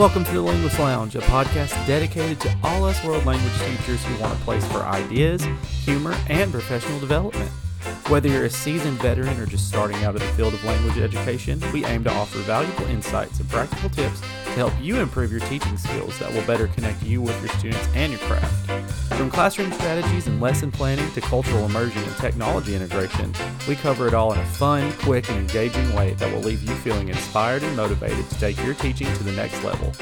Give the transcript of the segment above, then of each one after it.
Welcome to the Linguist Lounge, a podcast dedicated to all us world language teachers who want a place for ideas, humor, and professional development. Whether you're a seasoned veteran or just starting out in the field of language education, we aim to offer valuable insights and practical tips to help you improve your teaching skills that will better connect you with your students and your craft. From classroom strategies and lesson planning to cultural immersion and technology integration, we cover it all in a fun, quick, and engaging way that will leave you feeling inspired and motivated to take your teaching to the next level.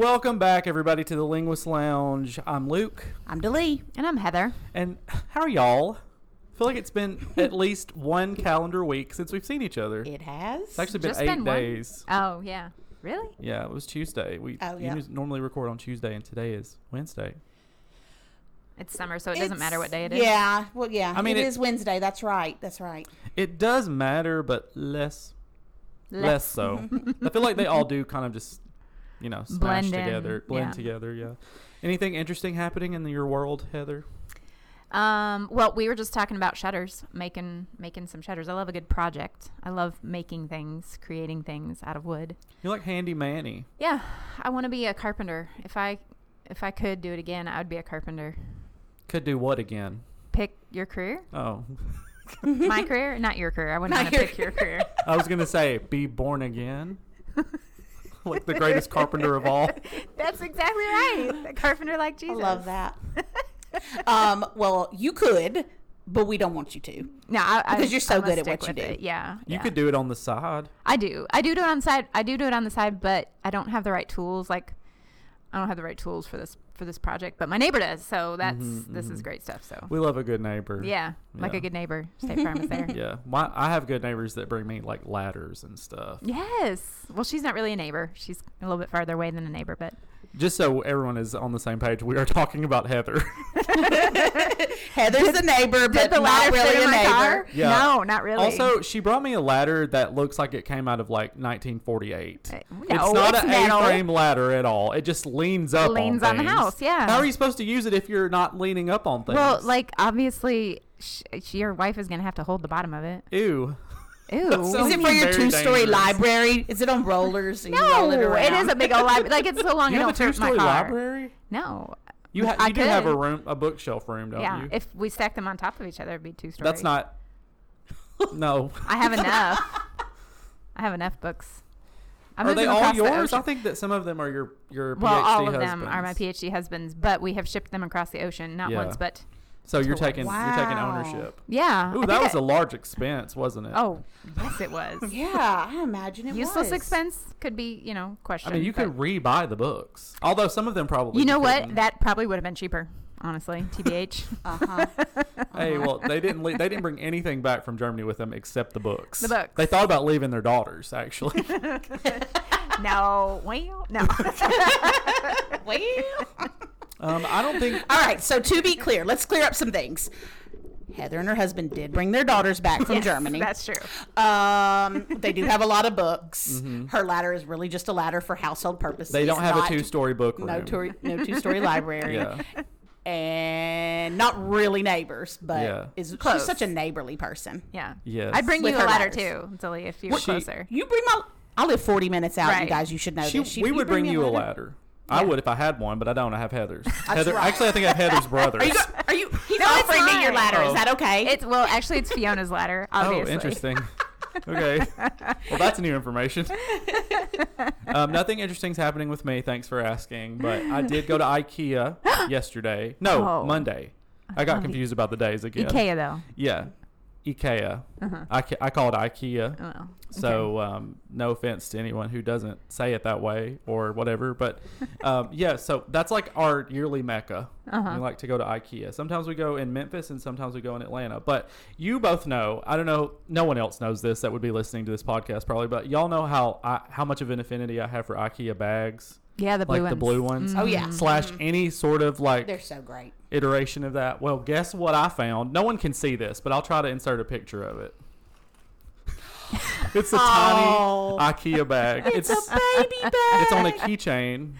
Welcome back, everybody, to the Linguist Lounge. I'm Luke, I'm Delee. And I'm Heather. and how are y'all? I feel like it's been at least one calendar week since we've seen each other. It has. It's actually been Just eight been one. days. Oh, yeah. Really? Yeah, it was Tuesday. We Oh, yeah. usually normally record on Tuesday, and today is Wednesday. It's summer, so it doesn't matter what day it is. Yeah. Well, yeah. I mean, it it- is Wednesday. That's right. That's right. It does matter, but less, less, so. I feel like they all do kind of just, you know, smash Blend in, together, blend yeah. together. Yeah. Anything interesting happening in your world, Heather? Um, well, we were just talking about shutters, making making some shutters. I love a good project. I love making things, creating things out of wood. You're like Handy Manny. Yeah, I want to be a carpenter. If I if I could do it again, I would be a carpenter. Could do what again? Pick your career, Oh, my career, not your career. I wouldn't want to pick your career. I was gonna say be born again. like the greatest carpenter of all. That's exactly right. A carpenter like Jesus. I love that. um. Well, you could, but we don't want you to. No, I, I, Because you're so I good at what you do. it. Yeah, You yeah. could do it on the side. I do. I do do it on the side. I do do it on the side, but I don't have the right tools. Like, I don't have the right tools for this for this project. But my neighbor does. So mm-hmm, that's this is mm-hmm. great stuff. So We love a good neighbor. yeah, like a good neighbor. State Farm is there. Yeah. My I have good neighbors that bring me like ladders and stuff. Yes. Well, she's not really a neighbor. She's a little bit farther away than a neighbor, but Just so everyone is on the same page, we are talking about Heather. Heather's the neighbor, but did the not ladder really fit a my neighbor. car? Yeah. No, not really. Also, she brought me a ladder that looks like it came out of like 1948. Uh, it's not it's an metal. A-frame ladder at all. It just leans up. Leans on, on the things. house, yeah. How are you supposed to use it if you're not leaning up on things? well, like obviously, sh- sh- your wife is gonna have to hold the bottom of it. ew. Ew. Is it for your two-story dangerous. library? Is it on rollers? And no, it, it is a big old library. Like it's so long You it have a don't fit two-story library. No. You, ha- I you do have a room, a bookshelf room, don't yeah. you? If we stack them on top of each other, it'd be two stories. That's not. No. I have enough. I have enough books. I'm are they all across the yours? I think that some of them are your your PhD well, all of husbands. them are my PhD husbands, but we have shipped them across the ocean, not Yeah. once, but So you're Totally. taking you're taking Wow. ownership. yeah. Ooh, I that think was I- a large expense, wasn't it? Oh, yes, it was. Yeah, I imagine it was. Useless was. expense could be, you know, questionable. I questioned. mean, you but- could re-buy the books. Although some of them probably. You know what? couldn't. That probably would have been cheaper, honestly. TBH. Uh-huh. Hey, well, they didn't. Le- they didn't bring anything back from Germany with them except the books. The books. They thought about leaving their daughters. Actually, no, well, no. well. Um, I don't think. All right. So to be clear, let's clear up some things. Heather and her husband did bring their daughters back from Yes, Germany. That's true. Um, they do have a lot of books. Her ladder is really just a ladder for household purposes. Mm-hmm. They don't have not- a two-story book room. No, two, no two-story library. Yeah. And not really neighbors, but Yeah. is Close. she's such a neighborly person. Yeah. Yes. I'd bring With you a ladder ladders. too, Tilly, if you were She- closer. You bring my. I live 40 minutes out. You guys, you should know She, this. She- we would bring me you a ladder. I would if I had one, but I don't. I have Heather's. Heather. right. Actually, I think I have Heather's brother. Are you? Are you? He's No, offering me your ladder. Oh. Is that okay? It's well, actually, it's Fiona's ladder. Oh, interesting. okay. Well, that's new information. um, nothing interesting's happening with me. Thanks for asking. But I did go to IKEA yesterday. No, Oh. Monday. I got Oh, confused about the days again. Ikea though. Yeah. IKEA. I, ca- I call it IKEA. Oh, So um, no offense to anyone who doesn't say it that way or whatever, but um, yeah. So that's like our yearly mecca. Uh-huh. We like to go to IKEA. Sometimes we go in Memphis and sometimes we go in Atlanta. But you both know. I don't know. No one else knows this that would be listening to this podcast probably. But y'all know how I, how much of an affinity I have for IKEA bags, yeah, the blue like the ones. blue ones. Oh, yeah. Slash Mm-hmm. any sort of like They're so great. Iteration of that. Well, guess what I found? No one can see this, but I'll try to insert a picture of it. It's a Oh. tiny IKEA bag. It's, a baby bag. it's on a keychain.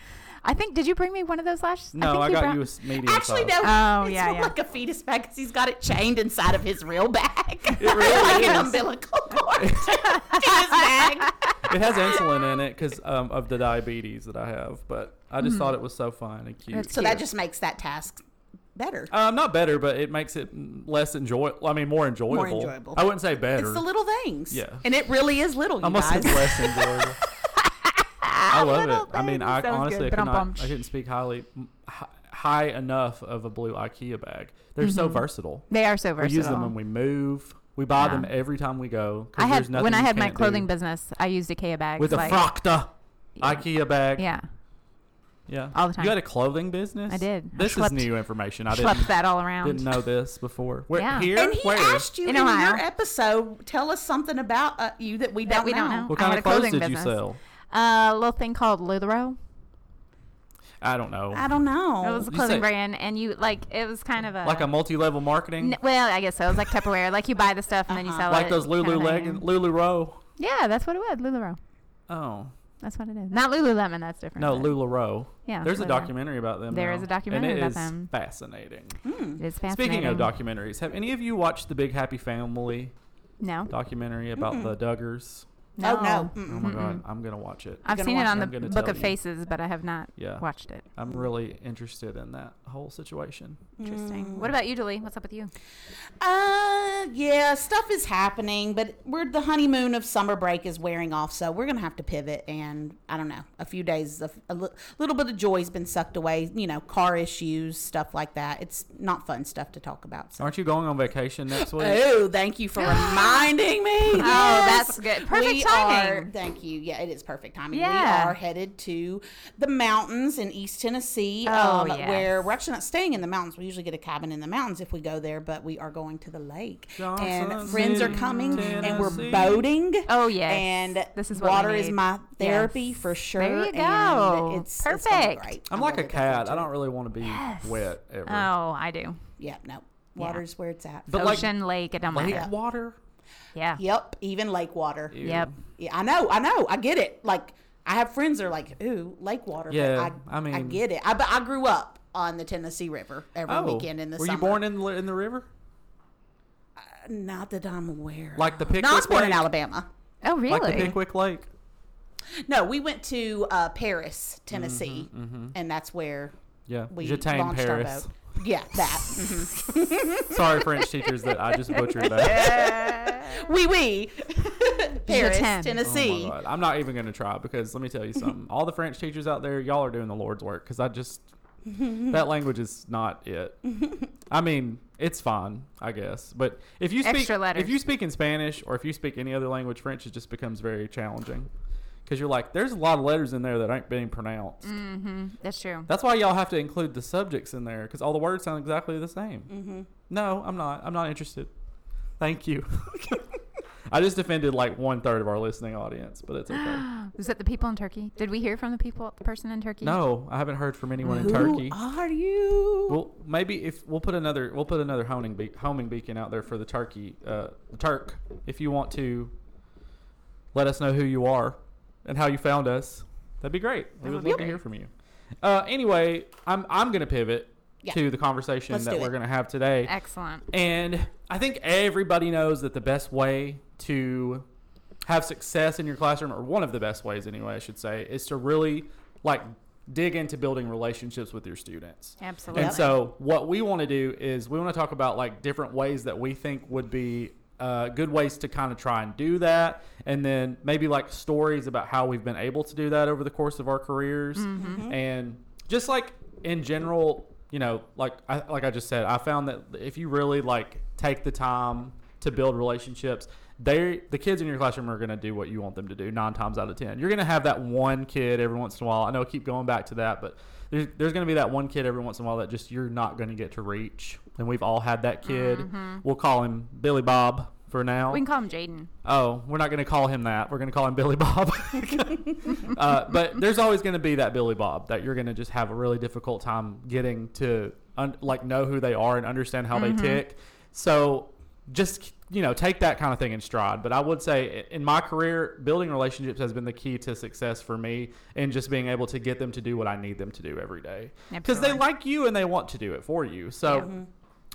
I think. Did you bring me one of those last? No, think I, got brought- you a s- medium Actually, size. no. Oh, it's yeah, yeah. like a fetus bag because he's got it chained inside of his real bag. It really like an umbilical cord. fetus bag. It has insulin in it because um, of the diabetes that I have, but I just thought it was so fun and cute. It's So that just makes that task better. Um, not better, but it makes it less enjoy. I mean, more enjoyable. More enjoyable. I wouldn't say better. It's the little things. Yeah. And it really is little, you I must guys. say less enjoyable. I love Little it. I mean. I Sounds honestly I good. could not, I couldn't speak highly high enough of a blue IKEA bag. They're so versatile. They are so versatile. We use them when we move. We buy Yeah. them every time we go. I there's had when I had my clothing do. business. I used IKEA bags with a like, Frakta IKEA bag. Yeah, Yeah. all the time. You had a clothing business? I did. I This is schlepped- new information. I schlepped didn't, that all around. didn't know this before. Where, Yeah. Here? And he Where? asked you In in, Ohio. your episode, tell us something about uh, you that we That don't we know. don't know. What I kind had of a clothes clothing did you business. sell? a little thing called Lularoe. I don't know. I don't know. It was a You clothing say- brand, and you like it was kind of a like a multi-level marketing? N- well, I guess so. It was like Tupperware. Like you buy the stuff and then you Uh-huh. sell it. like those Lulu kinda leg thing. Lulu Row? Yeah, that's what it was. Lularoe. Oh. That's what it is. Not Lululemon. That's different. No, but Lulu Yeah, There's a documentary about them. There now, is a documentary and it about is them. Fascinating. Hmm. It is fascinating. Speaking of documentaries, have any of you watched the Big Happy Family no, documentary about hmm. the Duggars? No, Oh, no. Oh Mm-mm. my god, I'm gonna watch it. I've seen it on it? the Book of you. Faces, but I have not Yeah. watched it. I'm really interested in that whole situation. Interesting. What about you, Julie? What's up with you? Uh, yeah, stuff is happening, but we're the honeymoon of summer break is wearing off, so we're gonna have to pivot. And I don't know, a few days of a little bit of joy's been sucked away. You know, car issues, stuff like that. It's not fun stuff to talk about. So. Aren't you going on vacation next week? Oh, thank you for reminding me. Oh, that's good. Perfect we timing. Are, thank you. Yeah, it is perfect timing. Yeah. We are headed to the mountains in East Tennessee, Oh, um, yes. where we're actually not staying in the mountains. We usually get a cabin in the mountains if we go there, but we are going to the lake. Johnson and friends are City, coming, and we're boating. Oh yes. And this is water is my therapy Yes. for sure. There you go. It's, it's gonna be Perfect. great. I'm like a really looking cat. I don't really want to be Yes. wet ever. Oh, I do. Yeah, no. Water's where it's at. But like Ocean, lake, it don't lake matter. water. Yeah. Yep, even lake water. Ew. Yep. Yeah, I know, I know, I get it. Like I have friends that are like, "Ooh, lake water." Yeah, but I, I I get it. I, but I grew up on the Tennessee River every Oh, weekend in the were summer. you born in the, in the river? Not that I'm aware. Like the of. Pickwick No, I was born in Alabama. Oh really? Like the Pickwick Lake? No, we went to uh, Paris, Tennessee, Mm-hmm, and that's where Yeah. we Jetain launched our Paris. boat. Yeah, that. mhm. Sorry, French teachers, that I just butchered that. Oui, oui. Paris, Jetain. Oh Tennessee. my God. I'm not even going to try because let me tell you something. All the French teachers out there, y'all are doing the Lord's work because I just, that language is not it. I mean, it's fine, I guess. But if you speak, if you speak in Spanish or if you speak any other language, French, it just becomes very challenging because you're like, there's a lot of letters in there that ain't being pronounced. mm-hmm. That's true. That's why y'all have to include the subjects in there because all the words sound exactly the same. Mm-hmm. No, I'm not. I'm not interested. Thank you. I just offended like one third of our listening audience, but it's okay. Was that the people in Turkey? Did we hear from the people, the person in Turkey? No, I haven't heard from anyone in Turkey. Who Turkey. are you? Well, maybe if we'll put another we'll put another homing be- homing beacon out there for the turkey, uh, the Turk. If you want to let us know who you are and how you found us, that'd be great. We would would love to hear from you. Uh, anyway, I'm I'm gonna pivot Yeah. to the conversation Let's that do we're it. gonna have today. Excellent. And I think everybody knows that the best way to have success in your classroom, or one of the best ways anyway, I should say, is to really like dig into building relationships with your students. Absolutely. And so, what we want to do is we want to talk about like different ways that we think would be uh, good ways to kind of try and do that, and then maybe like stories about how we've been able to do that over the course of our careers, and just like in general, you know, like I, like I just said, I found that if you really like take the time to build relationships. They, the kids in your classroom are going to do what you want them to do nine times out of ten. You're going to have that one kid every once in a while. I know I keep going back to that, but there's, there's going to be that one kid every once in a while that just you're not going to get to reach. And we've all had that kid. Mm-hmm. We'll call him Billy Bob for now. we can call him Jaden. Oh, we're not going to call him that. We're going to call him Billy Bob. uh, but there's always going to be that Billy Bob that you're going to just have a really difficult time getting to un- like know who they are and understand how they mm-hmm. tick. So just you know take that kind of thing in stride but i would say in my career building relationships has been the key to success for me and just being able to get them to do what i need them to do every day because they like you and they want to do it for you so mm-hmm.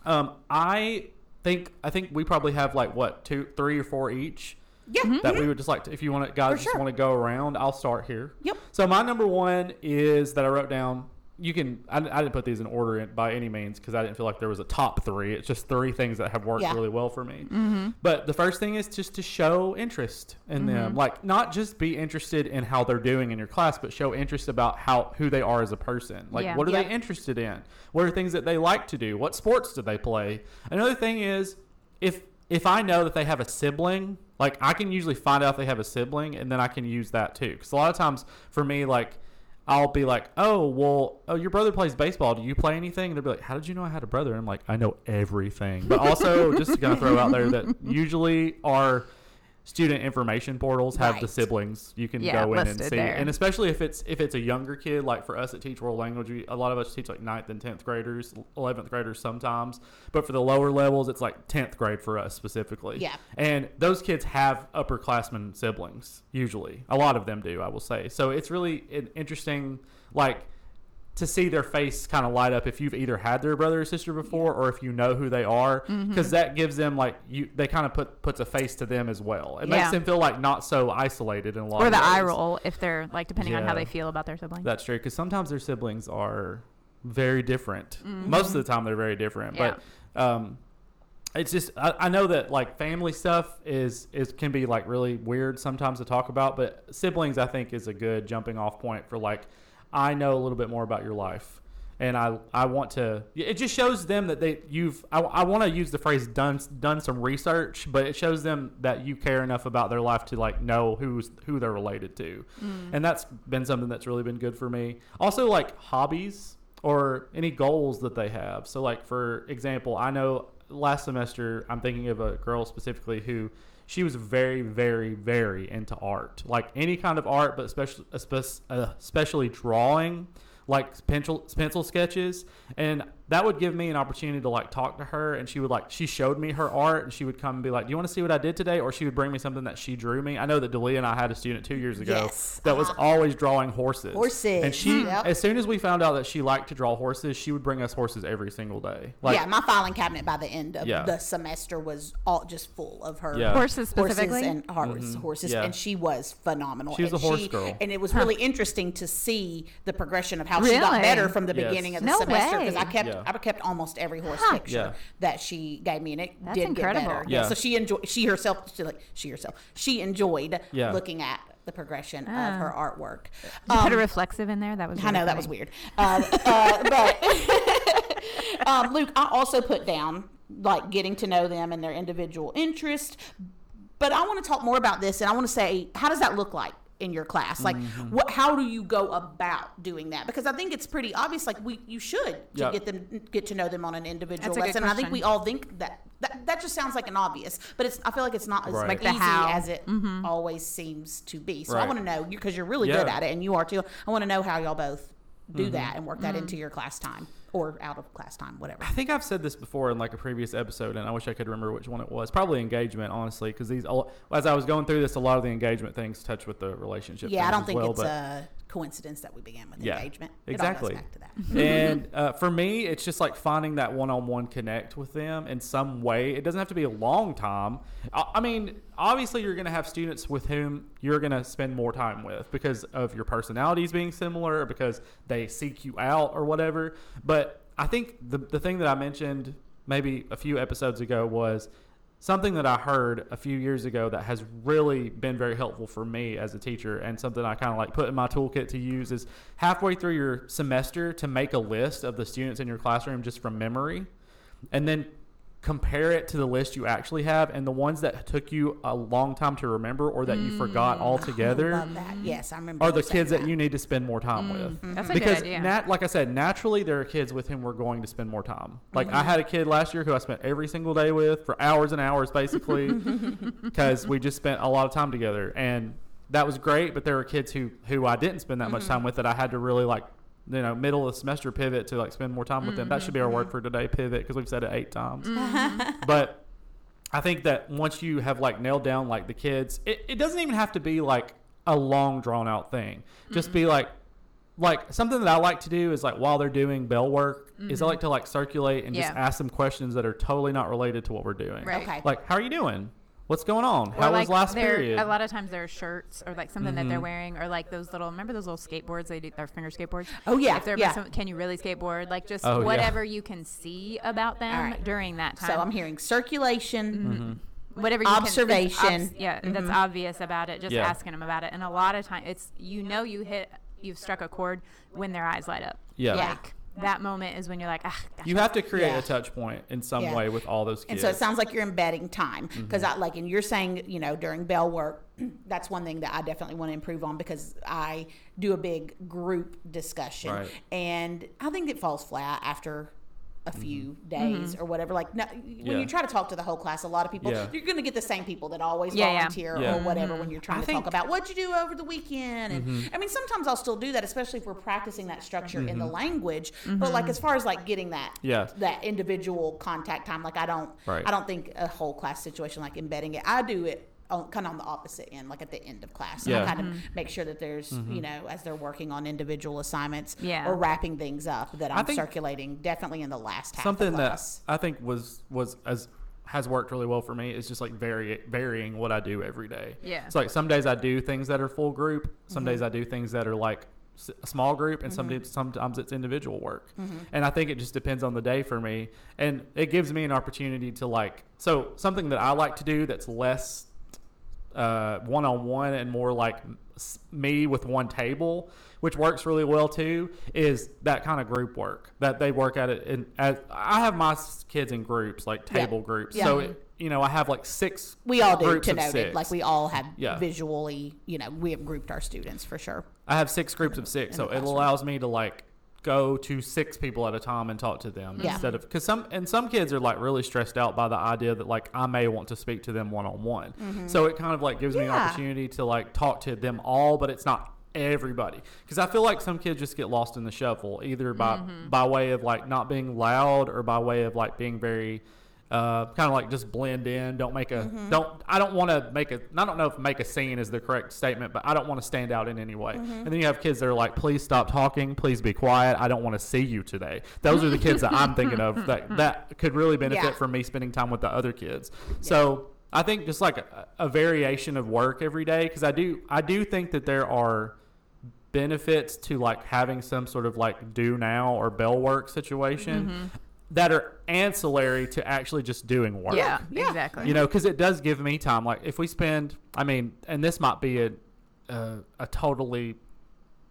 Um, i think i think we probably have like what two three or four each Yeah. that we would just like to if you want to guys For just sure. want to go around i'll start here Yep. so my number one is that i wrote down you can i, I didn't put these in order in- by any means because i didn't feel like there was a top three. It's just three things that have worked Yeah. really well for me. Mm-hmm. But the first thing is just to show interest in them. Mm-hmm. Like not just be interested in how they're doing in your class but show interest about how who they are as a person. Like Yeah. what are Yeah. they interested in? What are things that they like to do? What sports do they play? Another thing is if if I know that they have a sibling, like I can usually find out they have a sibling, and then I can use that too. Because a lot of times for me, like I'll be like, "Oh, well, oh, your brother plays baseball. Do you play anything?" And they'll be like, "How did you know I had a brother?" And I'm like, "I know everything." But also, just to kind of throw out there that usually our student information portals have the siblings you can Yeah, go in and see. there. and especially if it's if it's a younger kid like for us at teach world language we, a lot of us teach like ninth and 10th graders 11th graders sometimes. But for the lower levels it's like 10th grade for us specifically. Yeah. and those kids have upperclassmen siblings usually. A lot of them do i will say. So it's really an interesting like to see their face kind of light up if you've either had their brother or sister before or if you know who they are Mm-hmm. because that gives them like you they kind of put puts a face to them as well it makes them feel like not so isolated in a lot Or the eye roll if they're like depending on how they feel about their sibling. That's true because sometimes their siblings are very different. Most of the time, they're very different. Yeah. But um, it's just I, I know that like family stuff is is can be like really weird sometimes to talk about. But siblings, I think, is a good jumping off point for like I know a little bit more about your life. And I, I want to. It just shows them that they you've. I, I want to use the phrase done done some research, but it shows them that you care enough about their life to like know who's who they're related to, mm. and that's been something that's really been good for me. Also, like hobbies or any goals that they have. So, like for example, I know last semester I'm thinking of a girl specifically who she was very, very, very into art, like any kind of art, but especially uh, especially drawing, like pencil pencil sketches, and that would give me an opportunity to like talk to her, and she would like she showed me her art, and she would come and be like, "Do you want to see what I did today?" Or she would bring me something that she drew me. I know that Delia and I had a student two years ago Yes, that was uh-huh. always drawing horses. Horses, and she yep. as soon as we found out that she liked to draw horses, she would bring us horses every single day. Like, yeah, my filing cabinet by the end of Yeah. the semester was all just full of her Yeah. Horses specifically? and horse, horses, Yeah. and she was phenomenal. She was And a horse girl. and it was really interesting to see the progression of how she got better from the Yes. beginning of the No semester because I way. kept Yeah. I kept almost every horse Huh. picture Yeah. that she gave me, and it That's did incredible. get better. Yeah. So she enjoyed she herself she like she herself she enjoyed Yeah. looking at the progression of her artwork. Did you put a Um, reflexive in there? That was I know really that was weird. Um, uh, but um, Luke, I also put down like getting to know them and their individual interest. But I want to talk more about this, and I want to say, how does that look like in your class? Like, Mm-hmm. what? How do you go about doing that? Because I think it's pretty obvious. Like, we you should to Yeah. get them get to know them on an individual That's a good lesson. And I think we all think that, that that just sounds like an obvious, but it's I feel like it's not as Like the easy how. as it always seems to be. So I want to know because you're really good at it, and you are too. I want to know how y'all both Mm-hmm. do that and work that into your class time or out of class time, whatever. I think I've said this before in like a previous episode, and I wish I could remember which one it was. Probably engagement, honestly, because these as I was going through this, a lot of the engagement things touch with the relationship. Yeah, I don't think well, it's a coincidence that we began with Yeah, engagement. exactly. It all goes back to that. and uh, for me, it's just like finding that one-on-one connect with them in some way. It doesn't have to be a long time. I, I mean, obviously, you're going to have students with whom you're going to spend more time with because of your personalities being similar, or because they seek you out, or whatever. But I think the the thing that I mentioned maybe a few episodes ago was something that I heard a few years ago that has really been very helpful for me as a teacher and something I kind of like put in my toolkit to use is halfway through your semester to make a list of the students in your classroom just from memory and then compare it to the list you actually have and the ones that took you a long time to remember or that you forgot mm. altogether I love that. Yes, I remember. are the kids that you need to spend more time with mm-hmm. That's a because good idea. nat- like I said, naturally there are kids with whom we're going to spend more time. Like I mm-hmm. had a kid last year who I spent every single day with for hours and hours, basically, because we just spent a lot of time together, and that was great. But there were kids who who I didn't spend that much mm-hmm. time with that I had to really like. You know, middle of semester pivot to like spend more time with them. That should be our word mm-hmm. for today, pivot, because we've said it eight times. Mm-hmm. but I think that once you have like nailed down like the kids, it, it doesn't even have to be like a long drawn out thing. Just be mm-hmm. like like something that I like to do is like while they're doing bell work is I like to like circulate and just ask them questions that are totally not related to what we're doing. Right. Okay. Like, how are you doing? What's going on? How like was last they're- period? A lot of times there are shirts or like something that they're Mhm. wearing, or like those little. Remember those little skateboards they do? Their finger skateboards. Oh, yeah, If they're yeah. some- can you really skateboard? Like just Oh, yeah. whatever you can see about them All right. during that time. So I'm hearing circulation. Mm-hmm. Mm-hmm. whatever you Can, Observation. it's obs- yeah, mm-hmm. that's obvious about it. Just Yeah. asking them about it, and a lot of times it's you know you hit you've struck a chord when their eyes light up. Yeah. Yeah. Like that moment is when you're like, ah, gosh, you have to create Yeah. a touch point in some Yeah. way with all those kids. And so it sounds like you're embedding time because Mm-hmm. I like, and you're saying, you know, during bell work, that's one thing that I definitely want to improve on because I do a big group discussion, Right. and I think it falls flat after a few days or whatever. Like, no, when Mm-hmm. Yeah. you try to talk to the whole class, a lot of people, Yeah. you're going to get the same people that always Yeah, yeah. volunteer Yeah. or whatever when you're trying I to think- Mm-hmm. talk about what you do over the weekend. And I mean, sometimes I'll still do that, especially if we're practicing that structure in the language. But like, as far as like getting that, Yeah. that individual contact time, like I don't, Right. I don't think a whole class situation like embedding it. I do it on, kind of on the opposite end, like at the end of class. So Yeah. I kind of make sure that there's, you know, as they're working on individual assignments Yeah. or wrapping things up, that I I'm circulating definitely in the last half something of that. I think was was as has worked really well for me is just like vary, varying what I do every day. Yeah. It's like some days I do things that are full group. Some Mm-hmm. days I do things that are like s- a small group, and some days, sometimes it's individual work. Mm-hmm. And I think it just depends on the day for me, and it gives me an opportunity to like. So something that I like to do that's less one on one and more like me with one table, which works really well too, is that kind of group work that they work at it. And as I have my kids in groups, like Yeah. table groups. Yeah. So it, you know, I have like six. We all do to note it. Like we all have Yeah. visually, you know, we have grouped our students for sure. I have six groups of six, so it allows me to like go to six people at a time and talk to them Yeah. instead of because some and some kids are like really stressed out by the idea that like I may want to speak to them one on one. So it kind of like gives me an. Opportunity to like talk to them all, but it's not everybody because I feel like some kids just get lost in the shuffle either by Mm-hmm. by way of like not being loud or by way of like being very uh, kind of like just blend in. Don't make a Mm-hmm. don't. I don't want to make a. I don't know if make a scene is the correct statement, but I don't want to stand out in any way. Mm-hmm. And then you have kids that are like, "Please stop talking. Please be quiet. I don't want to see you today." Those are the kids that I'm thinking of that that could really benefit Yeah. from me spending time with the other kids. So I think just like a, a variation of work every day because I do I do think that there are benefits to like having some sort of like do now or bell work situation that are ancillary to actually just doing work. Yeah, Yeah. exactly. You know, because it does give me time. Like if we spend, I mean, and this might be a a, a totally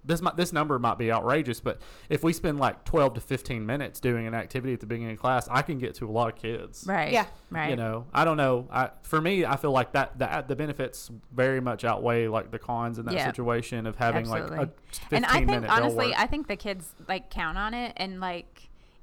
this might this number might be outrageous, but if we spend like twelve to fifteen minutes doing an activity at the beginning of class, I can get to a lot of kids. right. Yeah. Right. You know, I don't know. I for me, I feel like that the the benefits very much outweigh like the cons in that Yeah. situation of having Absolutely. like a fifteen and I think honestly. I think the kids like count on it and like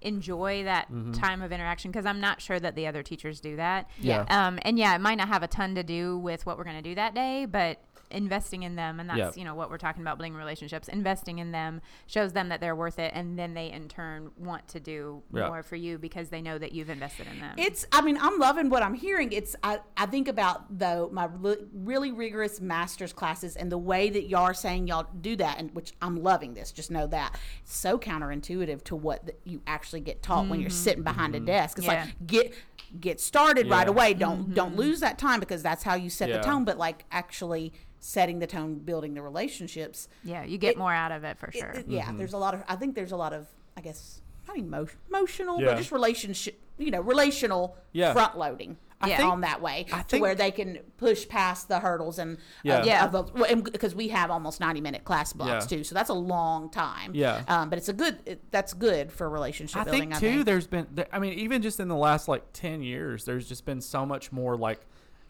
enjoy that Mm-hmm. time of interaction because I'm not sure that the other teachers do that. Yeah. Um, and yeah, it might not have a ton to do with what we're going to do that day, but investing in them and that's Yeah. you know what we're talking about building relationships investing in them shows them that they're worth it and then they in turn want to do Yeah. more for you because they know that you've invested in them It's. I mean, I'm loving what I'm hearing. It's. I. I think about though my re- really rigorous master's classes and the way that y'all are saying y'all do that, and which I'm loving this. Just know that it's so counterintuitive to what th- you actually get taught when you're mm-hmm. sitting behind a mm-hmm. desk. It's Yeah. like get get started right away. Don't don't mm-hmm. lose that time because that's how you set Yeah. the tone. But like actually setting the tone, building the relationships. yeah you get it- more out of it for sure it- yeah, there's a lot of. I think there's a lot of. I guess not emo- emotional, Yeah. but just relationship. You know, relational Yeah. front loading. I Yeah. think- on that way I to think- where they can push past the hurdles and Yeah. Yeah. because we have almost 90 minute class blocks Yeah. too so that's a long time Yeah. um, but it's a good it, that's good for relationship I building think I too. think. There's been, I mean, even just in the last like ten years, there's just been so much more like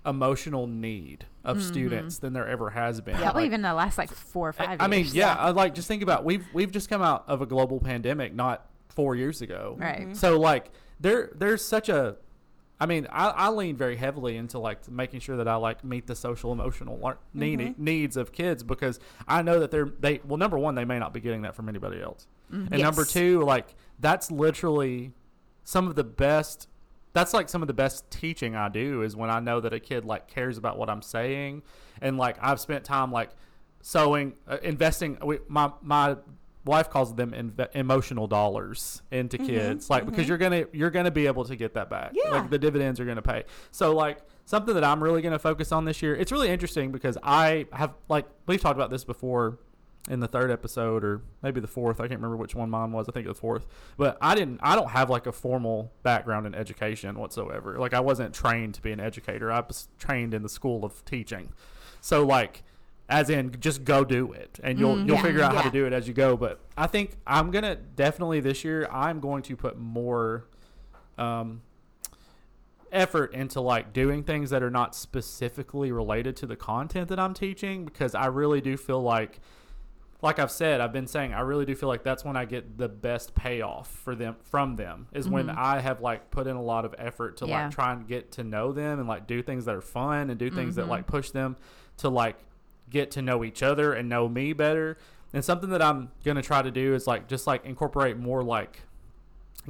emotional need of students than there ever has been. probably Like, even the last like four or five I mean, years. yeah, I like just think about we've we've just come out of a global pandemic not four years ago, Right. Mm-hmm. So like there there's such a, I mean, I, I lean very heavily into like making sure that I like meet the social emotional lar- need, Mm-hmm. needs of kids because I know that they're they well number one they may not be getting that from anybody else, and number two like that's literally some of the best that's like some of the best teaching I do is when I know that a kid like cares about what I'm saying, and like I've spent time like sowing, uh, investing. We, my my wife calls them inve- emotional dollars into kids, like because you're gonna you're gonna be able to get that back. Yeah. Like the dividends are gonna pay. So like something that I'm really gonna focus on this year. It's really interesting because I have like we've talked about this before in the third episode or maybe the fourth. I can't remember which one mine was. I think the fourth. But I didn't. I don't have like a formal background in education whatsoever. Like I wasn't trained to be an educator. I was trained in the school of teaching. So like, as in, just go do it, and you'll Mm, you'll yeah. figure out how to do it as you go. But I think I'm gonna definitely this year. I'm going to put more. Um, effort into like doing things that are not specifically related to the content that I'm teaching because I really do feel like like I've said, I've been saying I really do feel like that's when I get the best payoff for them from them is when mm-hmm. I have like put in a lot of effort to Yeah. like try and get to know them and like do things that are fun and do things that like mm-hmm. push them to like get to know each other and know me better. And something that I'm gonna try to do is like just like incorporate more like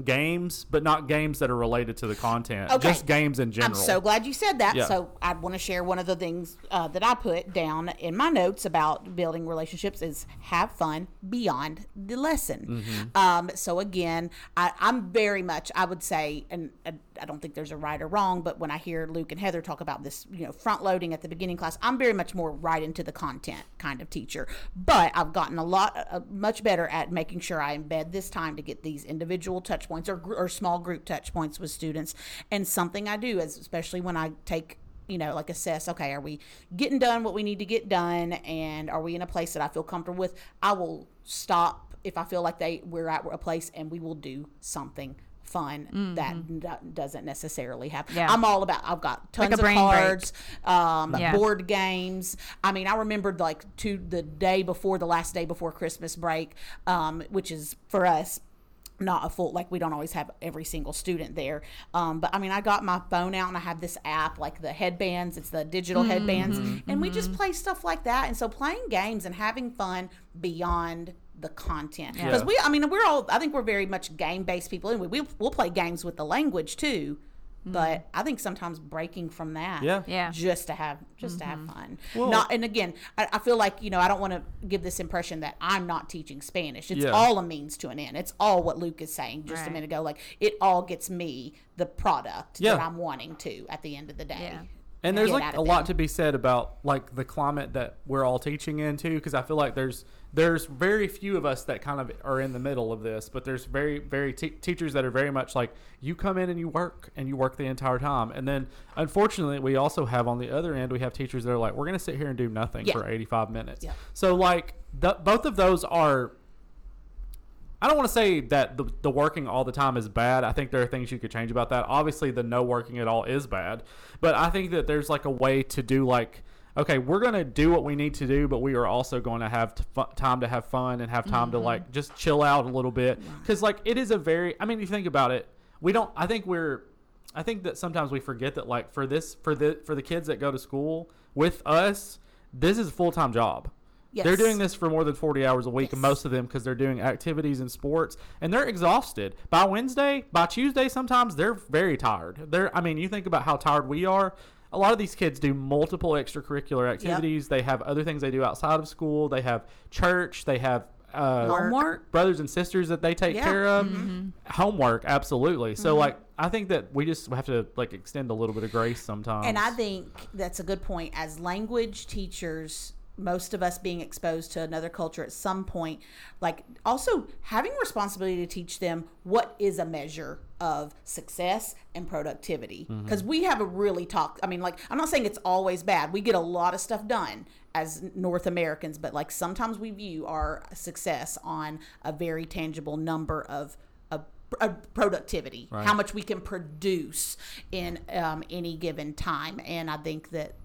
games, but not games that are related to the content. Okay. Just games in general. I'm so glad you said that. Yeah. So I want to share one of the things uh, that I put down in my notes about building relationships is have fun beyond the lesson. Mm-hmm. Um, so again, I, I'm very much I would say, and I, I don't think there's a right or wrong, but when I hear Luke and Heather talk about this, you know, front loading at the beginning class, I'm very much more right into the content kind of teacher. But I've gotten a lot uh, much better at making sure I embed this time to get these individual touch points or, or small group touch points with students. And something I do is especially when I take you know, like assess, okay, are we getting done what we need to get done and are we in a place that I feel comfortable with? I will stop if I feel like they we're at a place and we will do something fun that do- doesn't necessarily have. Mm-hmm. Yeah. I'm all about. I've got tons a of cards, um, Yeah. board games. I mean, I remembered like to the day before the last day before Christmas break, um, which is for us not a full like we don't always have every single student there um, but i mean i got my phone out and i have this app like the headbands it's the digital Mm-hmm. headbands and we just play stuff like that and so playing games and having fun beyond the content Yeah. because we i mean we're all i think we're very much game based people anyway we, we'll play games with the language too mm-hmm. but i think sometimes breaking from that Yeah. Yeah. just to have just to have mm-hmm. fun Well- not and again I, I feel like you know i don't want to give this impression that i'm not teaching spanish it's Yeah. all a means to an end it's all what luke is saying just a minute ago like it all gets me the product Yeah. that i'm wanting to at the end of the day Yeah. And there's like a of lot to be said about like the climate that we're all teaching in too, because I feel like there's there's very few of us that kind of are in the middle of this, but there's very very te- teachers that are very much like you come in and you work and you work the entire time, and then unfortunately we also have on the other end we have teachers that are like we're gonna sit here and do nothing Yeah. for 85 minutes. Yeah. So like the, both of those are I don't want to say that the, the working all the time is bad. I think there are things you could change about that. Obviously, the no working at all is bad. But I think that there's like a way to do like, okay, we're going to do what we need to do, but we are also going to have t- fu- time to have fun and have time to mm-hmm. like just chill out a little bit. Because like it is a very, I mean, if you think about it, we don't, I think we're, I think that sometimes we forget that like for this, for the, for the kids that go to school with us, this is a full time job. Yes. They're doing this for more than 40 hours a week, and Yes. most of them because they're doing activities and sports, and they're exhausted. By Wednesday, by Tuesday, sometimes they're very tired. They're, I mean, you think about how tired we are. A lot of these kids do multiple extracurricular activities. They have other things they do outside of school. They have church. They have uh, Homework. brothers and sisters that they take Yeah. Mm-hmm. care of. Homework, absolutely. So, like, I think that we just have to like extend a little bit of grace sometimes. And I think that's a good point. As language teachers, most of us being exposed to another culture at some point, like also having responsibility to teach them what is a measure of success and productivity. Because we have a really talk. I mean, like I'm not saying it's always bad. We get a lot of stuff done as North Americans, but like sometimes we view our success on a very tangible number of productivity, Right. how much we can produce in um, any given time. And I think that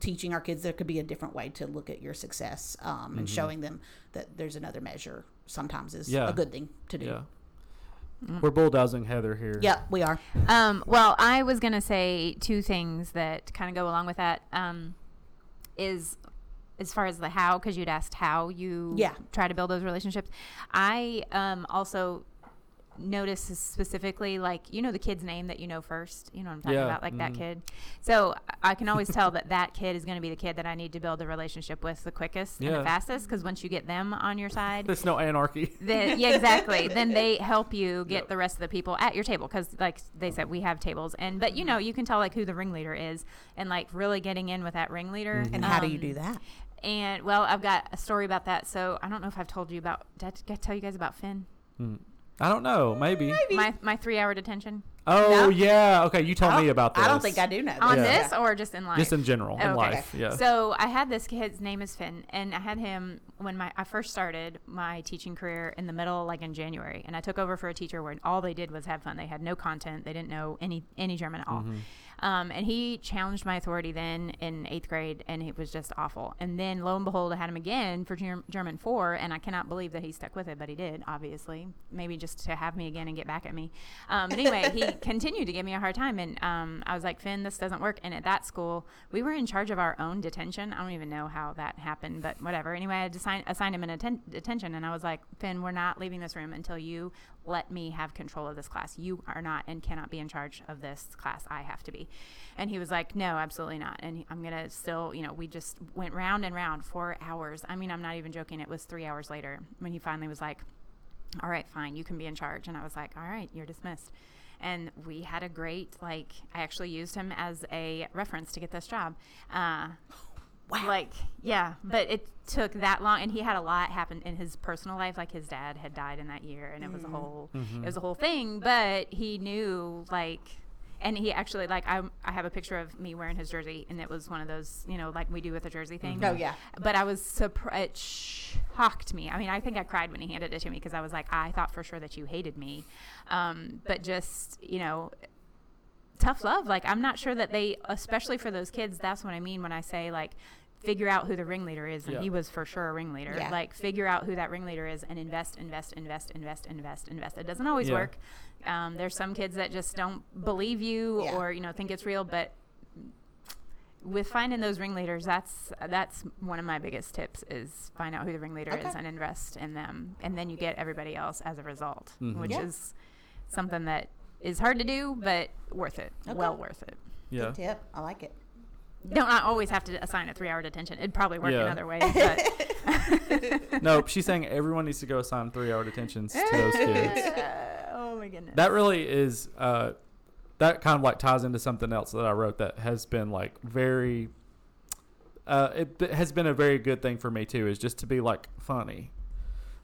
teaching our kids there could be a different way to look at your success um, and showing them that there's another measure sometimes is Mm-hmm. Yeah. a good thing to do. yeah. Mm. We're bulldozing Heather here. Yep, we are. Um, well, I was gonna say two things that kind of go along with that. Um, is as far as the how, because you'd asked how you Yeah. try to build those relationships. I um, also notice specifically, like you know the kid's name that you know first. You know what I'm talking Yeah, about, like that mhm. kid. So I can always tell that that kid is going to be the kid that I need to build a relationship with the quickest and the fastest. Because once you get them on your side, There's no anarchy. then yeah, exactly. then they help you get the rest of the people at your table because, like they said, we have tables, and but you know you can tell like who the ringleader is, and like really getting in with that ringleader. And how do you Um, do that? And well, I've got a story about that. So I don't know if I've told you about. Did I, tell you guys about Finn? Hmm. I don't know. Maybe. My my three hour detention Oh No? yeah. Okay, you told me oh, about this. I don't think I do know. on Yeah. this or just in life. Just in general, in Okay. life. Yeah. So I had this kid's name is Finn, and I had him when my I first started my teaching career in the middle, like in January, and I took over for a teacher where all they did was have fun. They had no content. They didn't know any any German at all. Mm-hmm. Um, and he challenged my authority then in eighth grade, and it was just awful. And then lo and behold, I had him again for Germ- German four, and I cannot believe that he stuck with it, but he did, obviously. Maybe just to have me again and get back at me. Um, but anyway, he continued to give me a hard time, and um, I was like, Finn, this doesn't work. And at that school, we were in charge of our own detention. I don't even know how that happened, but whatever. Anyway, I assign- assigned him an atten- detention, and I was like, Finn, we're not leaving this room until you let me have control of this class. You are not and cannot be in charge of this class. I have to be. And he was like, no, absolutely not. And I'm going to still, you know, we just went round and round for hours. I mean, I'm not even joking. It was three hours later when he finally was like, all right, fine, you can be in charge. And I was like, all right, you're dismissed. And we had a great, like, I actually used him as a reference to get this job. Uh, Wow. like, yeah, but it took that long, and he had a lot happen in his personal life. Like his dad had died in that year, and it was a mm. whole, it mm-hmm. was a whole thing. But he knew, like, and he actually, like, I, I have a picture of me wearing his jersey, and it was one of those, you know, like we do with a jersey thing. Mm-hmm. Oh, yeah. But I was surprised. It shocked me. I mean, I think I cried when he handed it to me because I was like, I thought for sure that you hated me, um, but just, you know, tough love. Like I'm not sure that they, especially for those kids, that's what I mean when I say like figure out who the ringleader is, and Yeah. he was for sure a ringleader. Yeah. Like figure out who that ringleader is and invest, invest, invest, invest, invest, invest. It doesn't always Yeah. work. Um, there's some kids that just don't believe you Yeah. or you know think it's real, but with finding those ringleaders, that's that's one of my biggest tips is find out who the ringleader is and invest in them, and then you get everybody else as a result, Mhm. which Yeah. is something that is hard to do, but worth it. Okay. Well worth it. yeah. Good tip. I like it. Don't not always have to assign a three-hour detention. It'd probably work in Yeah. other ways, but Nope. She's saying everyone needs to go assign three-hour detentions to those kids. oh my goodness. That really is. Uh, that kind of like ties into something else that I wrote that has been like very. Uh, it b- has been a very good thing for me too. Is just to be like funny,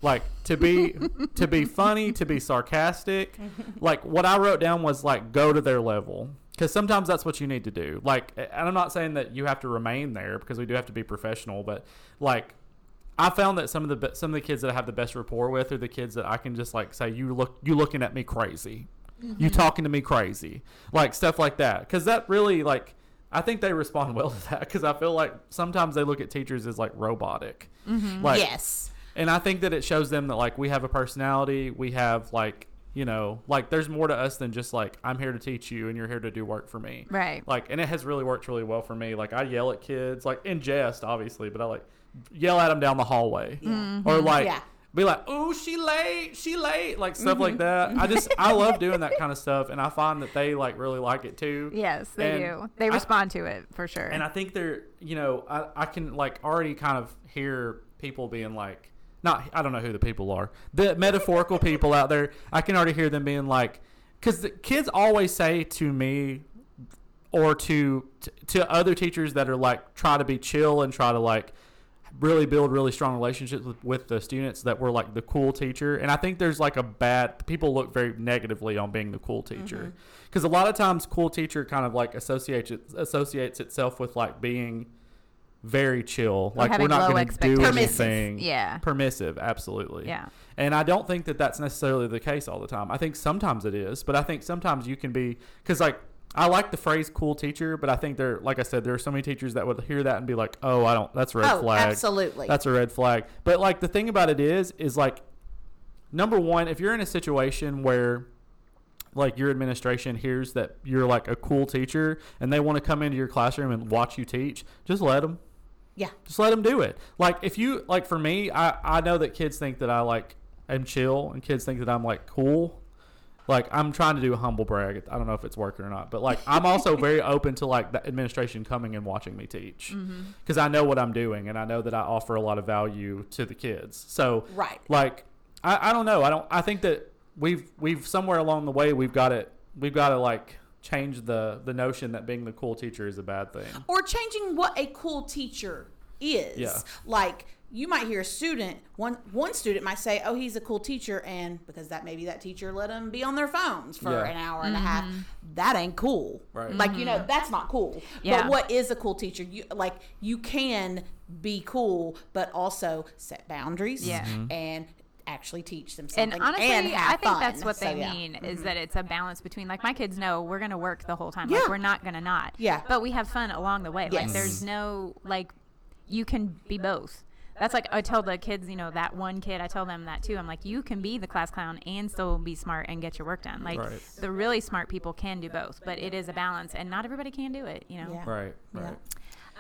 like to be to be funny, to be sarcastic. like what I wrote down was like go to their level because sometimes that's what you need to do. Like, and I'm not saying that you have to remain there because we do have to be professional, but like I found that some of the some of the kids that I have the best rapport with are the kids that I can just like say you look you looking at me crazy, you mm-hmm. talking to me crazy, like stuff like that. Because that really like I think they respond well to that because I feel like sometimes they look at teachers as like robotic, mm-hmm. like yes. and I think that it shows them that like we have a personality, we have like you know like there's more to us than just like I'm here to teach you and you're here to do work for me. right. Like, and it has really worked really well for me. Like, I yell at kids, like in jest, obviously, but I like yell at them down the hallway, mm-hmm. or like Yeah. be like, "Ooh, she late, she late," like stuff like mm-hmm. that. I just I love doing that kind of stuff, and I find that they like really like it too. Yes, they And do. They I- respond to it for sure. And I think they're, you know, I, I can like already kind of hear people being like, not, I don't know who the people are, the metaphorical people out there. I can already hear them being like, because the kids always say to me or to, to other teachers that are like try to be chill and try to like really build really strong relationships with, with the students that we're like the cool teacher. And i think there's like a bad people look very negatively on being the cool teacher. Mm-hmm. Because a lot of times cool teacher kind of like associates associates itself with like being very chill like we're not going to do anything Yeah. permissive absolutely yeah. and I don't think that that's necessarily the case all the time. I think sometimes it is, but I think sometimes you can be because like I like the phrase "cool teacher," but I think there, like I said, there are so many teachers that would hear that and be like, "Oh, I don't. That's a red oh, flag. absolutely. That's a red flag." But like the thing about it is, is like number one, if you're in a situation where like your administration hears that you're like a cool teacher and they want to come into your classroom and watch you teach, just let them yeah. just let them do it. Like if you like for me, I I know that kids think that I like am chill and kids think that I'm like cool, like I'm trying to do a humble brag. I don't know if it's working or not, but like I'm also very open to like the administration coming and watching me teach Mm-hmm. because I know what I'm doing and I know that I offer a lot of value to the kids. So Right. like I, I don't know. I don't. I think that we've we've somewhere along the way we've got it. We've got to like change the the notion that being the cool teacher is a bad thing. or changing what a cool teacher is. Yeah. Like you might hear a student, one one student might say, "Oh, he's a cool teacher," and because that maybe that teacher let them be on their phones for Yeah. an hour and a half. That ain't cool. Right. Like you know, that's not cool. Yeah. But what is a cool teacher? You like you can be cool, but also set boundaries. Yeah. Mhm. And actually teach them something. and honestly, have I think fun. that's what So, they yeah. mean is that it's a balance between like my kids know we're gonna work the whole time. Yeah. Like we're not gonna not. Yeah. But we have fun along the way. Like there's no like you can be both. That's like I tell the kids, you know, that one kid, I tell them that too. I'm like, you can be the class clown and still be smart and get your work done. Like Right. the really smart people can do both, but it is a balance and not everybody can do it, you know. Yeah. Right. Yeah. Right.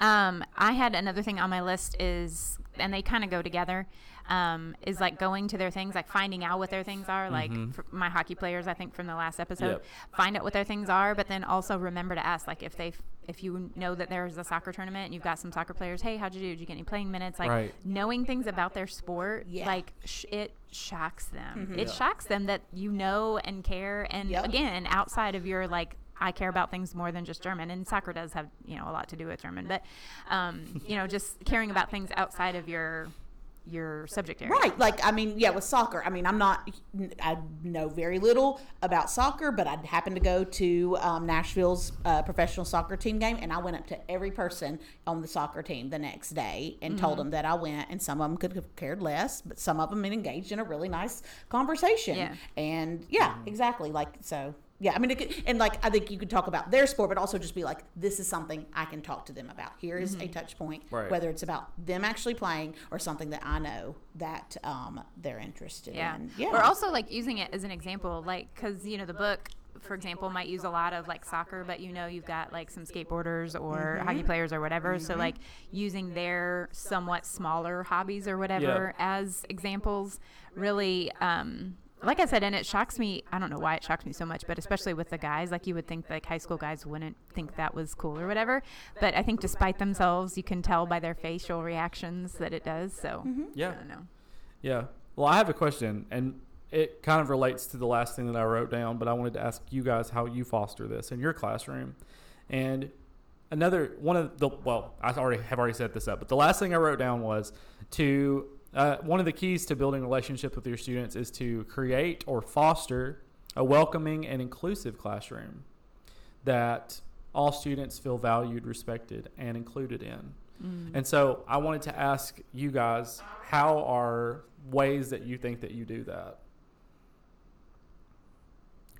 Um, I had another thing on my list is, and they kind of go together, um, is like going to their things, like finding out what their things are. Like for my hockey players, I think from the last episode, Yep. find out what their things are, but then also remember to ask, like if they, if you know that there's a soccer tournament and you've got some soccer players, hey, how'd you do? Did you get any playing minutes? Like Right. knowing things about their sport, Yeah. like sh- it shocks them. It Yeah. shocks them that you know and care, and Yep. again, outside of your like I care about things more than just German, and soccer does have you know a lot to do with German, but um, you know just caring about things outside of your your subject area. Right. Like, I mean, yeah, with soccer, I mean, I'm not, I know very little about soccer, but I happened to go to um, Nashville's uh, professional soccer team game, and I went up to every person on the soccer team the next day and Mm-hmm. told them that I went, and some of them could have cared less, but some of them engaged in a really nice conversation. Yeah. And yeah, Mm-hmm. exactly. Like, so. Yeah, I mean, it could, and like I think you could talk about their sport, but also just be like, this is something I can talk to them about. Here is a touch point, Right. whether it's about them actually playing or something that I know that um, they're interested Yeah. in. Yeah. Or also like using it as an example, like because you know the book, for example, might use a lot of like soccer, but you know you've got like some skateboarders or hockey players or whatever. So like using their somewhat smaller hobbies or whatever as examples, really. Um, like I said, and it shocks me. I don't know why it shocks me so much, but especially with the guys, like you would think like high school guys wouldn't think that was cool or whatever. But I think despite themselves, you can tell by their facial reactions that it does. So Yeah. I don't know. Yeah. Well, I have a question, and it kind of relates to the last thing that I wrote down, but I wanted to ask you guys how you foster this in your classroom. And another one of the well, I already have already set this up, but the last thing I wrote down was to uh, one of the keys to building a relationship with your students is to create or foster a welcoming and inclusive classroom that all students feel valued, respected, and included in. And so I wanted to ask you guys, how are ways that you think that you do that?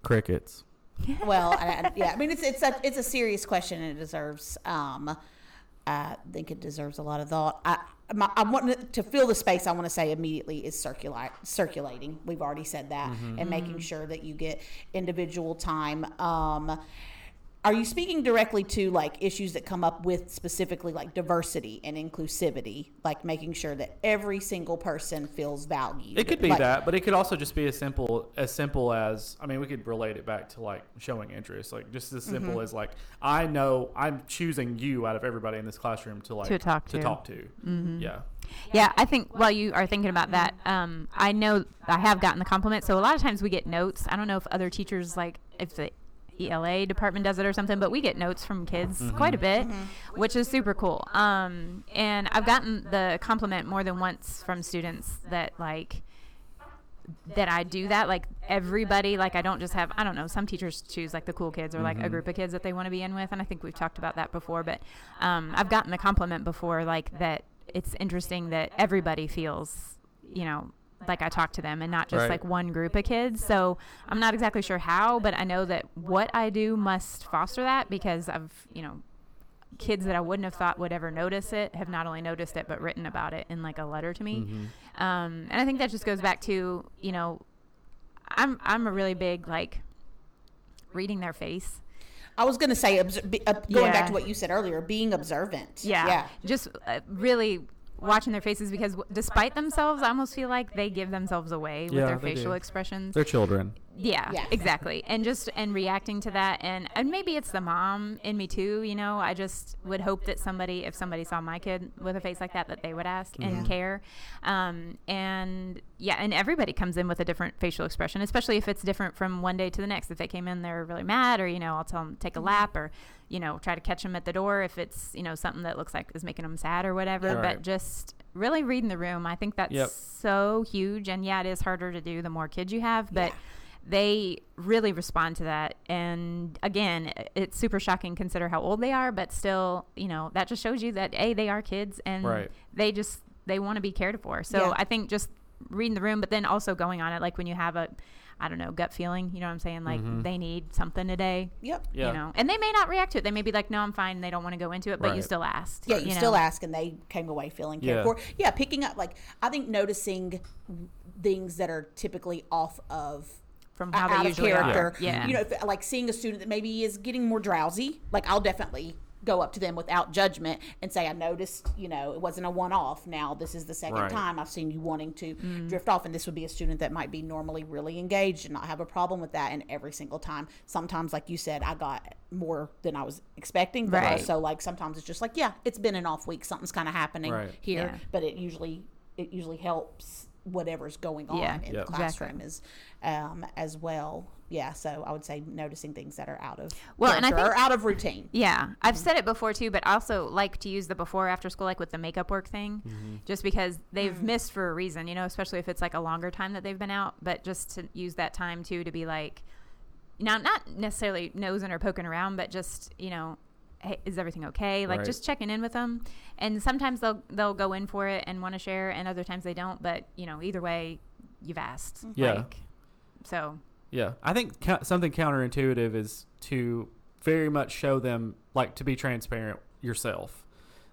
Crickets. well, I, I- yeah. I mean, it's it's a it's a serious question, and it deserves. Um, I think it deserves a lot of thought. I my, I want to fill the space. I want to say immediately is circulate circulating. We've already said that, and making sure that you get individual time. Um, are you speaking directly to like issues that come up with specifically like diversity and inclusivity, like making sure that every single person feels valued? It could be Like- that, but it could also just be as simple as simple as I mean, we could relate it back to like showing interest, like just as simple Mm-hmm. as like I know I'm choosing you out of everybody in this classroom to like To talk to to. talk to. Yeah. Yeah, I think while you are thinking about that, um, I know I have gotten the compliment. So a lot of times we get notes. I don't know if other teachers like if the ELA department does it or something, but we get notes from kids quite a bit, which is super cool. Um, and I've gotten the compliment more than once from students that like that I do that. Like everybody, like I don't just have, I don't know, some teachers choose like the cool kids or like a group of kids that they want to be in with. And I think we've talked about that before, but um, I've gotten the compliment before, like that it's interesting that everybody feels, you know, like I talk to them and not just Right. like one group of kids. So I'm not exactly sure how, but I know that what I do must foster that because I've, you know, kids that I wouldn't have thought would ever notice it have not only noticed it but written about it in like a letter to me. Mm-hmm. Um, and I think that just goes back to you know, I'm I'm a really big like reading their face. I was going to say, obs- be, uh, going back to what you said earlier, being observant. Yeah, Yeah. just uh, really watching their faces because w- despite themselves, I almost feel like they give themselves away with Yeah, their they facial do. expressions. They're children. Yeah, Yeah. exactly. And just and reacting to that and and maybe it's the mom in me too, you know. I just would hope that somebody if somebody saw my kid with a face like that that they would ask and care. Um and yeah, and everybody comes in with a different facial expression, especially if it's different from one day to the next. If they came in they're really mad or you know, I'll tell them take a lap or you know, try to catch them at the door if it's, you know, something that looks like is making them sad or whatever, Yeah. but Right. just really reading the room. I think that's Yep. so huge and yeah, it is harder to do the more kids you have, but Yeah. they really respond to that and again it's super shocking consider how old they are but still you know that just shows you that a they are kids and Right. they just they want to be cared for so Yeah. i think just reading the room but then also going on it like when you have a i don't know gut feeling you know what i'm saying like Mhm. they need something today Yep. Yeah. you know and they may not react to it they may be like no i'm fine they don't want to go into it but you still asked Yeah, you, know? still ask, and they came away feeling cared Yeah. for. Yeah, picking up like I think noticing things that are typically off of from uh, how they out of usually character. are yeah You know, if, like seeing a student that maybe is getting more drowsy, like I'll definitely go up to them without judgment and say, I noticed, you know, it wasn't a one off. Now this is the second Right. time I've seen you wanting to Mm. drift off. And this would be a student that might be normally really engaged and not have a problem with that. And every single time, sometimes, like you said, I got more than I was expecting. But Right. also, like, sometimes it's just like, yeah, it's been an off week. Something's kind of happening Right. here. Yeah. But it usually, it usually helps whatever's going on Yeah. in Yep. the Exactly. classroom as um, as well. Yeah, so I would say noticing things that are out of Well, and I think- or out of routine. Yeah, I've mm-hmm. said it before too, but I also like to use the before after school, like with the makeup work thing, mm-hmm. just because they've mm. missed for a reason, you know, especially if it's like a longer time that they've been out, but just to use that time too to be like, now, not necessarily nosing or poking around, but just, you know, hey, is everything okay? Like Right. just checking in with them. And sometimes they'll, they'll go in for it and want to share, and other times they don't, but, you know, either way, you've asked. Mm-hmm. Yeah. Like, so, Yeah, I think ca- something counterintuitive is to very much show them like to be transparent yourself.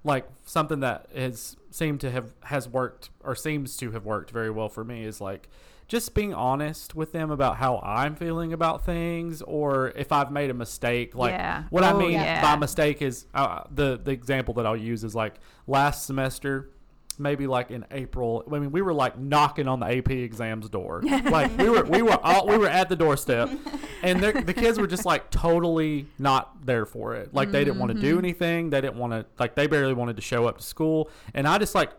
Like something that has seemed to have has worked or seems to have worked very well for me is like just being honest with them about how I'm feeling about things or if I've made a mistake. Like Yeah. what I Oh, mean yeah. by mistake is uh, the the example that I'll use is like last semester maybe like in April. I mean, we were like knocking on the AP exams door. like we were, we were, all, we were at the doorstep, and the kids were just like totally not there for it. Like they didn't want to Mm-hmm. do anything. They didn't want to. Like they barely wanted to show up to school, and I just like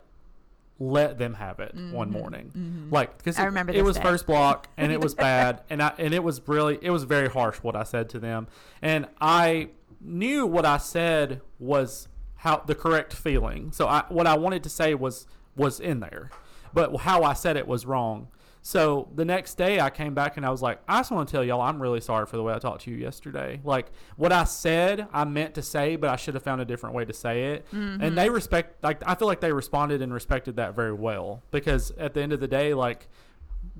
let them have it one morning. Like because Mm-hmm. I remember it, this was day. first block and it was bad, and I and it was really it was very harsh what I said to them, and I knew what I said was how the correct feeling. So I what I wanted to say was was in there, but how I said it was wrong. So the next day I came back and I was like, I just want to tell y'all I'm really sorry for the way I talked to you yesterday. Like what I said, I meant to say, but I should have found a different way to say it. And mm-hmm. they respect like I feel like they responded and respected that very well because at the end of the day, like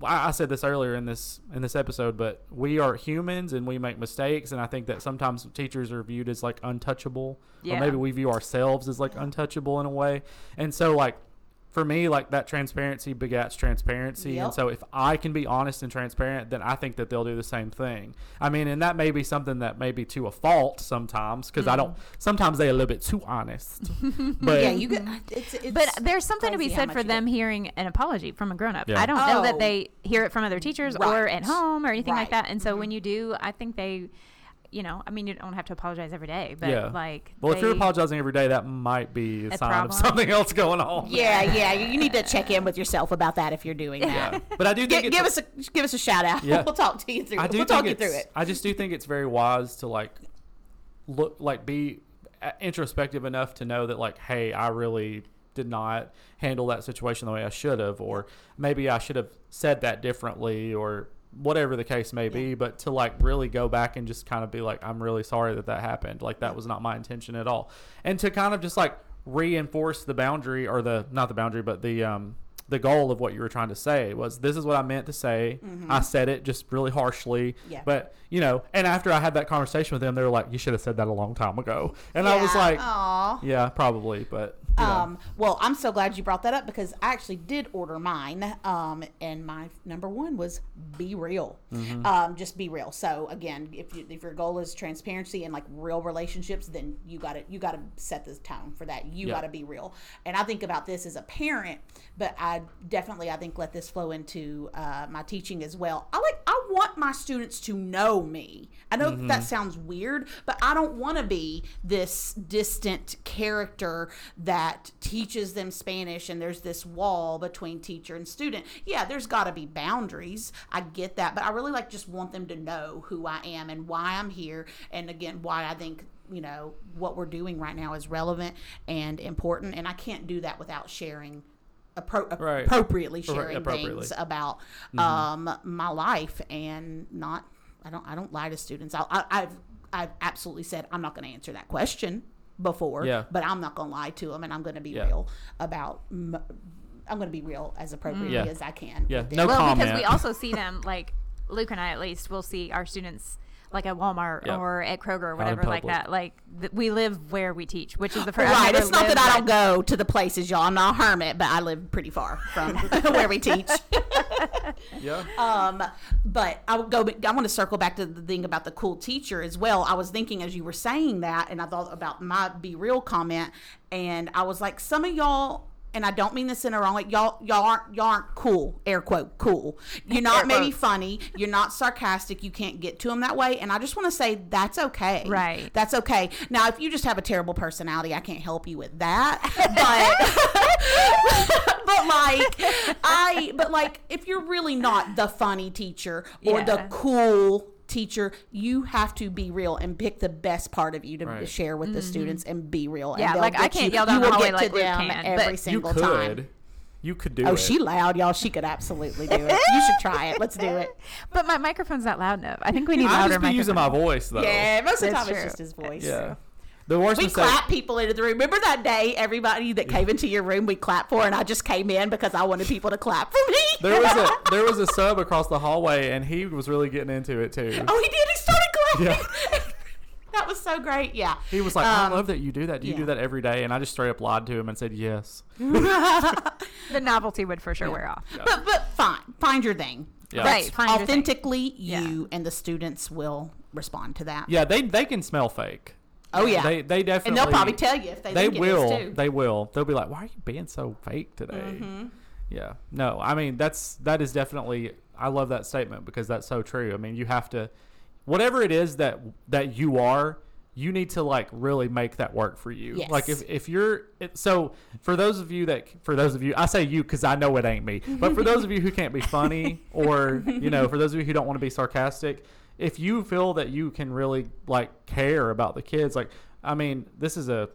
I said this earlier in this in this episode, but we are humans and we make mistakes, and I think that sometimes teachers are viewed as like untouchable, Yeah. or maybe we view ourselves as like untouchable in a way. And so, like for me, like that transparency begats transparency, and so if I can be honest and transparent, then I think that they'll do the same thing. I mean, and that may be something that may be to a fault sometimes because I don't. Sometimes they're a little bit too honest, but yeah, you get it's, it's But there's something to be said for them get. hearing an apology from a grown up. Yeah. I don't know that Oh. they hear it from other teachers or at home or anything like Right. Mm-hmm. that. And so when you do, I think they, you know, I mean, you don't have to apologize every day, but yeah. like, well, if you're apologizing every day, that might be a A sign of something else going on. Yeah, yeah, you you need to check in with yourself about that if you're doing that. Yeah. But I do think Gi- it's give us a give us a shout out. Yeah. we'll talk to you through. I it. do We'll talk you through it. I just do think it's very wise to like look like be uh, introspective enough to know that like, hey, I really did not handle that situation the way I should have, or maybe I should have said that differently, or whatever the case may be. But to like really go back and just kind of be like, I'm really sorry that that happened. Like that was not my intention at all, and to kind of just like reinforce the boundary or the not the boundary, but the um the goal of what you were trying to say was this is what I meant to say. I said it just really harshly. Mm-hmm. Yeah. But, you know, and after I had that conversation with them, they were like, you should have said that a long time ago. And I was like, Aw. yeah, probably. But, know. Um, well, I'm so glad you brought that up because I actually did order mine. Um, and my number one was be real. Mm-hmm. Um, just be real. So again, if you, if your goal is transparency and like real relationships, then you got to you got to set the tone for that. You Yeah. got to be real. And I think about this as a parent, but I definitely I think let this flow into uh, my teaching as well. I like I want my students to know me. I know Mm-hmm. that sounds weird, but I don't want to be this distant character that teaches them Spanish and there's this wall between teacher and student. Yeah, there's got to be boundaries. I get that, but I really like just want them to know who I am and why I'm here and again why I think you know what we're doing right now is relevant and important and I can't do that without sharing appro- Right. appropriately sharing appropriately. things about um, my life and not I don't I don't lie to students. I, I, I've I've absolutely said I'm not going to answer that question before, Yeah. but I'm not going to lie to them, and I'm going to be Yeah. real about. M- I'm going to be real as appropriately Yeah. as I can. Yeah, no well, comment. because we also see them like Luke and I at least will see our students like at Walmart Yeah. or at Kroger or whatever like that. Like th- we live where we teach, which is the first. Right, it's not that I don't go to the places, y'all. I'm not a hermit, but I live pretty far from where we teach. yeah. Um, but I would go. I want to circle back to the thing about the cool teacher as well. I was thinking as you were saying that, and I thought about my be real comment, and I was like, some of y'all. And I don't mean this in a wrong way. Y'all, y'all aren't, y'all aren't cool. Air quote, cool. You're not Air maybe funny. You're not sarcastic. You can't get to them that way. And I just want to say that's okay. Right. That's okay. Now, if you just have a terrible personality, I can't help you with that. But, but like, I, but like, if you're really not the funny teacher or the cool teacher, you have to be real and pick the best part of you to Right. share with the mm-hmm. students and be real. Yeah, and like, I can't you, yell down you the hallway get like to Luke them can, every but- You single could. time. You could do Oh, it. Oh, she loud, y'all. She could absolutely do it. You should try it. Let's do it. But my microphone's not loud enough. I think we need I louder just be using my voice though. Yeah, most of the That's time it's just his voice. Yeah. The worst We mistake. clap people into the room. Remember that day, everybody that came into your room, we clapped for, and I just came in because I wanted people to clap for me. There was a there was a sub across the hallway, and he was really getting into it too. oh, he did. He started clapping. Yeah. that was so great. Yeah. He was like, "I Um, love that you do that. Do you yeah. do that every day?" And I just straight up lied to him and said, "Yes." The novelty would for sure wear off. But but fine, find your thing. Yeah. Right, find your thing. Authentically Yeah. you, and the students will respond to that. Yeah, they they can smell fake. Oh yeah. They they definitely. and they'll probably tell you if they, They will. They will. They'll be like, "Why are you being so fake today?" Mm-hmm. Yeah. No, I mean that's that is definitely. I love that statement because that's so true. I mean, you have to, whatever it is that that you are, you need to like really make that work for you. Yes. Like if if you're it, so for those of you that for those of you I say you because I know it ain't me, but for those of you who can't be funny or you know for those of you who don't want to be sarcastic, if you feel that you can really like care about the kids, like I mean, this is a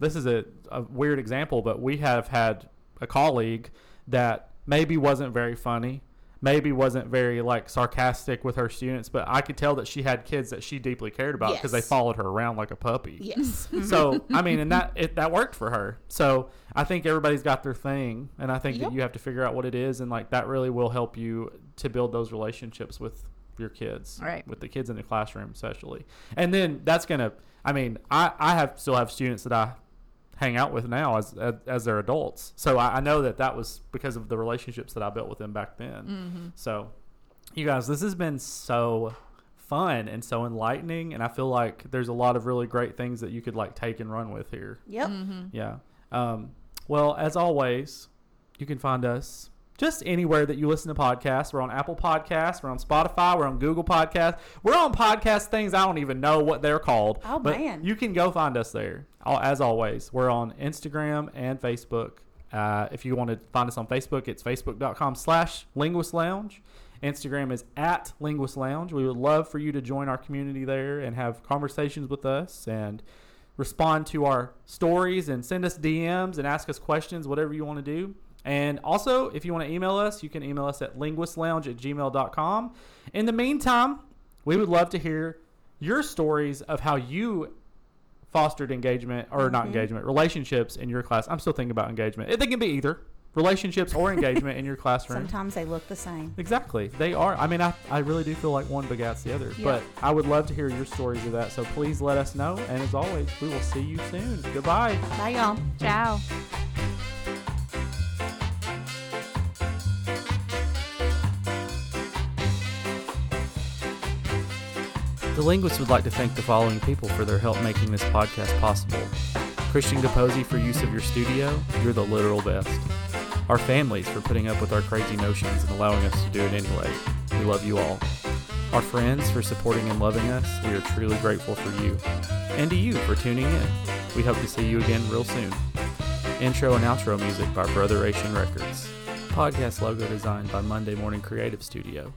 this is a, a weird example, but we have had a colleague that maybe wasn't very funny, maybe wasn't very like sarcastic with her students, but I could tell that she had kids that she deeply cared about because they followed her around like a puppy. Yes. So I mean, and that it, that worked for her. So I think everybody's got their thing, and I think Yep. that you have to figure out what it is, and like that really will help you to build those relationships with your kids, Right. With the kids in the classroom, especially, and then that's gonna. I mean, I I have still have students that I hang out with now as as, as they're adults, so I, I know that that was because of the relationships that I built with them back then. Mm-hmm. So, you guys, this has been so fun and so enlightening, and I feel like there's a lot of really great things that you could like take and run with here. Yep. Mm-hmm. Yeah. Um, well, as always, you can find us just anywhere that you listen to podcasts. We're on Apple Podcasts. We're on Spotify. We're on Google Podcasts. We're on podcast things I don't even know what they're called. Oh, but man. You can go find us there. As always, we're on Instagram and Facebook. Uh, if you want to find us on Facebook, it's facebook.com slash linguist lounge. Instagram is at linguist lounge. We would love for you to join our community there and have conversations with us and respond to our stories and send us DMs and ask us questions, whatever you want to do. And also, if you want to email us, you can email us at linguistlounge at gmail.com. In the meantime, we would love to hear your stories of how you fostered engagement or not mm-hmm. engagement, relationships in your class. I'm still thinking about engagement. They can be either relationships or engagement in your classroom. Sometimes they look the same. Exactly. They are. I mean, I, I really do feel like one begats the other. Yeah. But I would love to hear your stories of that. So please let us know. And as always, we will see you soon. Goodbye. Bye, y'all. Ciao. The Linguist would like to thank the following people for their help making this podcast possible. Christian Capozzi for use of your studio. You're the literal best. Our families for putting up with our crazy notions and allowing us to do it anyway. We love you all. Our friends for supporting and loving us, we are truly grateful for you. And to you for tuning in. We hope to see you again real soon. Intro and outro music by Brother Brotheration Records. Podcast logo designed by Monday Morning Creative Studio.